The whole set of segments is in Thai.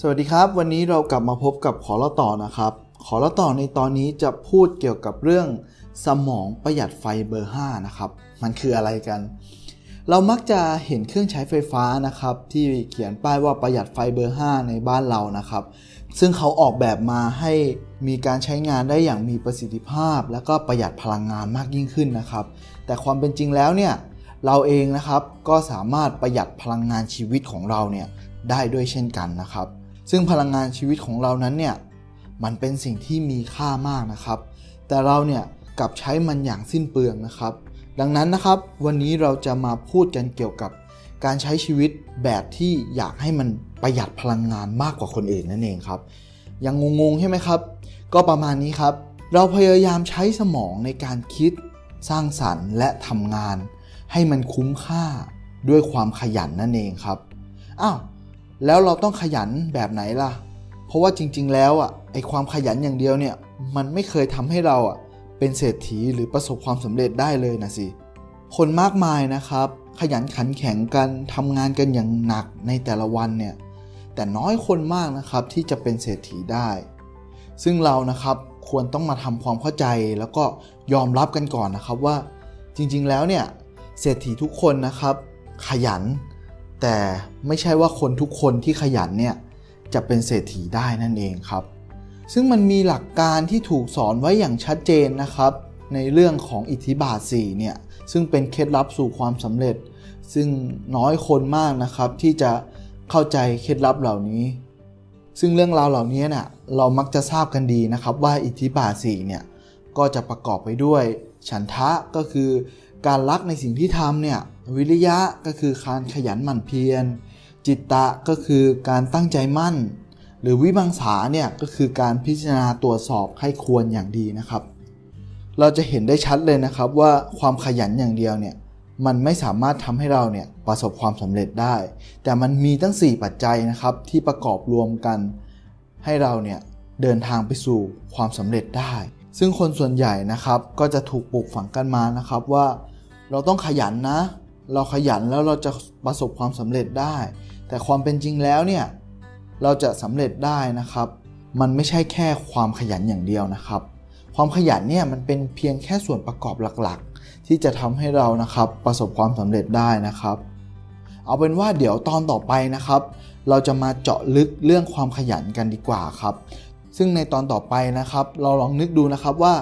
สวัสดีครับ วันนี้เรากลับมาพบกับขอละต่อนะครับ ขอละต่อในตอนนี้จะพูดเกี่ยวกับเรื่องสมองประหยัดไฟเบอร์ 5 นะครับ มันคืออะไรกัน เรามักจะเห็นเครื่องใช้ไฟฟ้านะครับ ที่เขียนป้ายว่าประหยัดไฟเบอร์ 5 ในบ้านเรานะครับ ซึ่งเขาออกแบบมาให้มีการใช้งานได้อย่างมีประสิทธิภาพ และก็ประหยัดพลังงานมากยิ่งขึ้นนะครับ แต่ความเป็นจริงแล้วเนี่ยเราเองนะครับก็สามารถประหยัดพลังงานชีวิตของเราเนี่ยได้ด้วยเช่นกันนะครับ ซึ่งพลังงานชีวิตของเรานั้นเนี่ยมันเป็นสิ่งที่มีค่ามากนะครับ แต่เราเนี่ยกลับใช้มันอย่างสิ้นเปลืองนะครับ ดังนั้นนะครับ วันนี้เราจะมาพูดกันเกี่ยวกับการใช้ชีวิตแบบที่อยากให้มันประหยัดพลังงานมากกว่าคนอื่นนั่นเองครับ ยังงงๆใช่ไหมครับ ก็ประมาณนี้ครับ เราพยายามใช้สมองในการคิด สร้างสรรค์และทำงาน ให้มันคุ้มค่าด้วยความขยันนั่นเองครับ อ้าว แล้วเราต้องขยันแบบไหนล่ะ เพราะว่าจริง ๆ แล้วอะไอความขยันอย่างเดียวเนี่ยมันไม่เคยทำให้เราอะเป็นเศรษฐีหรือประสบความสำเร็จได้เลยนะสิ คนมากมายนะครับ ขยันขันแข็งกันทำงานกันอย่างหนักในแต่ละวันเนี่ยแต่น้อยคนมากนะครับที่จะเป็นเศรษฐีได้ ซึ่งเรานะครับควรต้องมาทำความเข้าใจแล้วก็ยอมรับกันก่อนนะครับว่า จริงๆแล้วเนี่ยเศรษฐีทุกคนนะครับ ขยัน แต่ไม่ใช่ว่าคนทุกคนที่ขยันเนี่ยจะเป็นเศรษฐีได้นั่นเองครับ ซึ่งมันมีหลักการที่ถูกสอนไว้อย่างชัดเจนนะครับ ในเรื่องของอิทธิบาท4เนี่ยซึ่งเป็นเคล็ดลับสู่ความสำเร็จ ซึ่งน้อยคนมากนะครับที่จะเข้าใจเคล็ดลับเหล่านี้ ซึ่งเรื่องราวเหล่านี้เนี่ยเรามักจะทราบกันดีนะครับว่าอิทธิบาท4เนี่ยก็จะประกอบไปด้วย ฉันทะก็คือ การรักในสิ่งที่ทำเนี่ยวิริยะก็คือการขยันหมั่นเพียร จิตตะก็คือการตั้งใจมั่น หรือวิมังสาเนี่ยก็คือการพิจารณาตรวจสอบให้ควรอย่างดีนะครับ เราจะเห็นได้ชัดเลยนะครับว่าความขยันอย่างเดียวเนี่ยมันไม่สามารถทำให้เราเนี่ยประสบความสำเร็จได้ แต่มันมีตั้ง 4 ปัจจัยนะครับที่ประกอบรวมกัน ให้เราเนี่ยเดินทางไปสู่ความสำเร็จได้ ซึ่งคนส่วนใหญ่นะครับก็จะถูกปลูกฝังกันมานะครับว่าเราต้องขยันนะ เราขยันแล้วเราจะประสบความสำเร็จได้ แต่ความเป็นจริงแล้วเนี่ยเราจะสำเร็จได้นะครับ มันไม่ใช่แค่ความขยันอย่างเดียวนะครับ ความขยันเนี่ยมันเป็นเพียงแค่ส่วนประกอบหลักๆ ที่จะทำให้เรานะครับประสบความสำเร็จได้นะครับ เอาเป็นว่าเดี๋ยวตอนต่อไปนะครับ เราจะมาเจาะลึกเรื่องความขยันกันดีกว่าครับ ซึ่งในตอนต่อไปนะครับ เราลองนึกดูนะครับว่า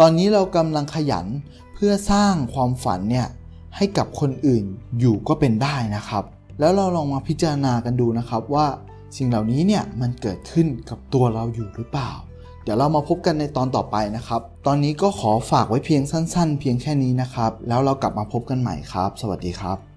ตอนนี้เรากำลังขยันเพื่อสร้างความฝันเนี่ยให้กับคนอื่นอยู่ก็เป็นได้นะครับ แล้วเราลองมาพิจารณากันดูนะครับว่าสิ่งเหล่านี้เนี่ยมันเกิดขึ้นกับตัวเราอยู่หรือเปล่า เดี๋ยวเรามาพบกันในตอนต่อไปนะครับ ตอนนี้ก็ขอฝากไว้เพียงสั้น ๆ เพียงแค่นี้นะครับ แล้วเรากลับมาพบกันใหม่ครับ สวัสดีครับ